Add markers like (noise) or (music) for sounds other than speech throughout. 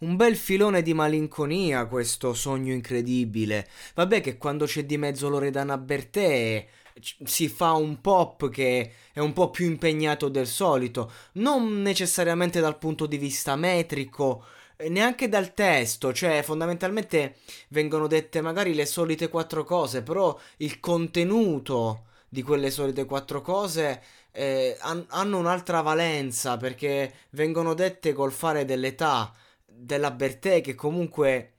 Un bel filone di malinconia questo sogno incredibile. Vabbè che quando c'è di mezzo Loredana Bertè si fa un pop che è un po' più impegnato del solito, non necessariamente dal punto di vista metrico, eh, neanche dal testo, cioè fondamentalmente vengono dette magari le solite quattro cose, però il contenuto di quelle solite quattro cose eh, hanno un'altra valenza perché vengono dette col fare dell'età della Bertè che comunque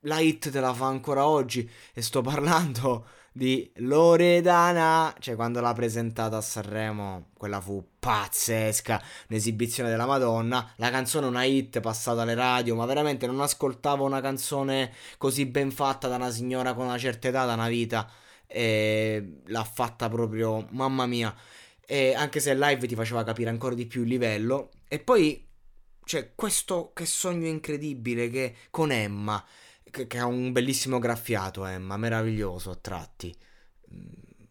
la hit te la fa ancora oggi. E sto parlando di Loredana, cioè quando l'ha presentata a Sanremo, quella fu pazzesca, un'esibizione della Madonna, la canzone una hit passata alle radio, ma veramente non ascoltavo una canzone così ben fatta da una signora con una certa età, da una vita, e l'ha fatta proprio, mamma mia, e anche se live ti faceva capire ancora di più il livello, e poi cioè, questo che sogno incredibile che con Emma, che, che ha un bellissimo graffiato Emma, meraviglioso a tratti. Mm,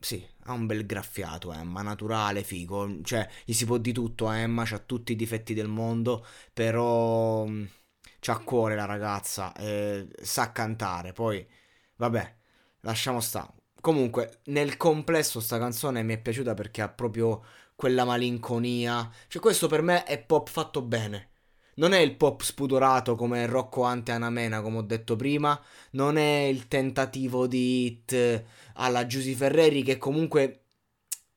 sì, ha un bel graffiato Emma, naturale, figo. Cioè, gli si può di tutto a Emma, ha tutti i difetti del mondo, però mm, c'ha cuore la ragazza, eh, sa cantare. Poi, vabbè, lasciamo stare. Comunque, nel complesso sta canzone mi è piaciuta perché ha proprio quella malinconia. Cioè, questo per me è pop fatto bene. Non è il pop spudorato come Rocco Ante Anamena, come ho detto prima. Non è il tentativo di hit alla Giusy Ferreri, che comunque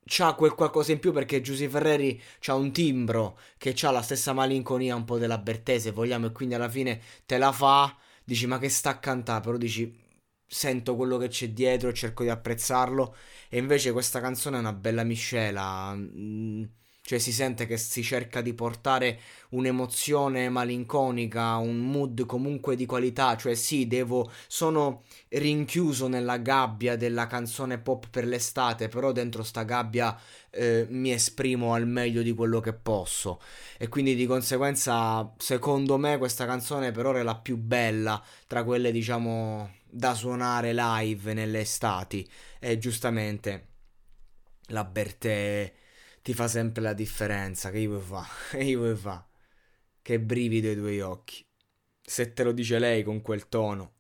c'ha quel qualcosa in più perché Giusy Ferreri c'ha un timbro che ha la stessa malinconia un po' della Bertese, vogliamo, e quindi alla fine te la fa. Dici, ma che sta a cantare? Però dici, sento quello che c'è dietro cerco di apprezzarlo. E invece questa canzone è una bella miscela. Mm, cioè si sente che si cerca di portare un'emozione malinconica, un mood comunque di qualità, cioè sì, devo sono rinchiuso nella gabbia della canzone pop per l'estate, però dentro sta gabbia eh, mi esprimo al meglio di quello che posso. E quindi di conseguenza secondo me questa canzone per ora è la più bella tra quelle diciamo da suonare live nelle estati e giustamente la Bertè ti fa sempre la differenza che io (laughs) vuoi fa che io vuoi fa che brivido ai tuoi occhi. Se te lo dice lei con quel tono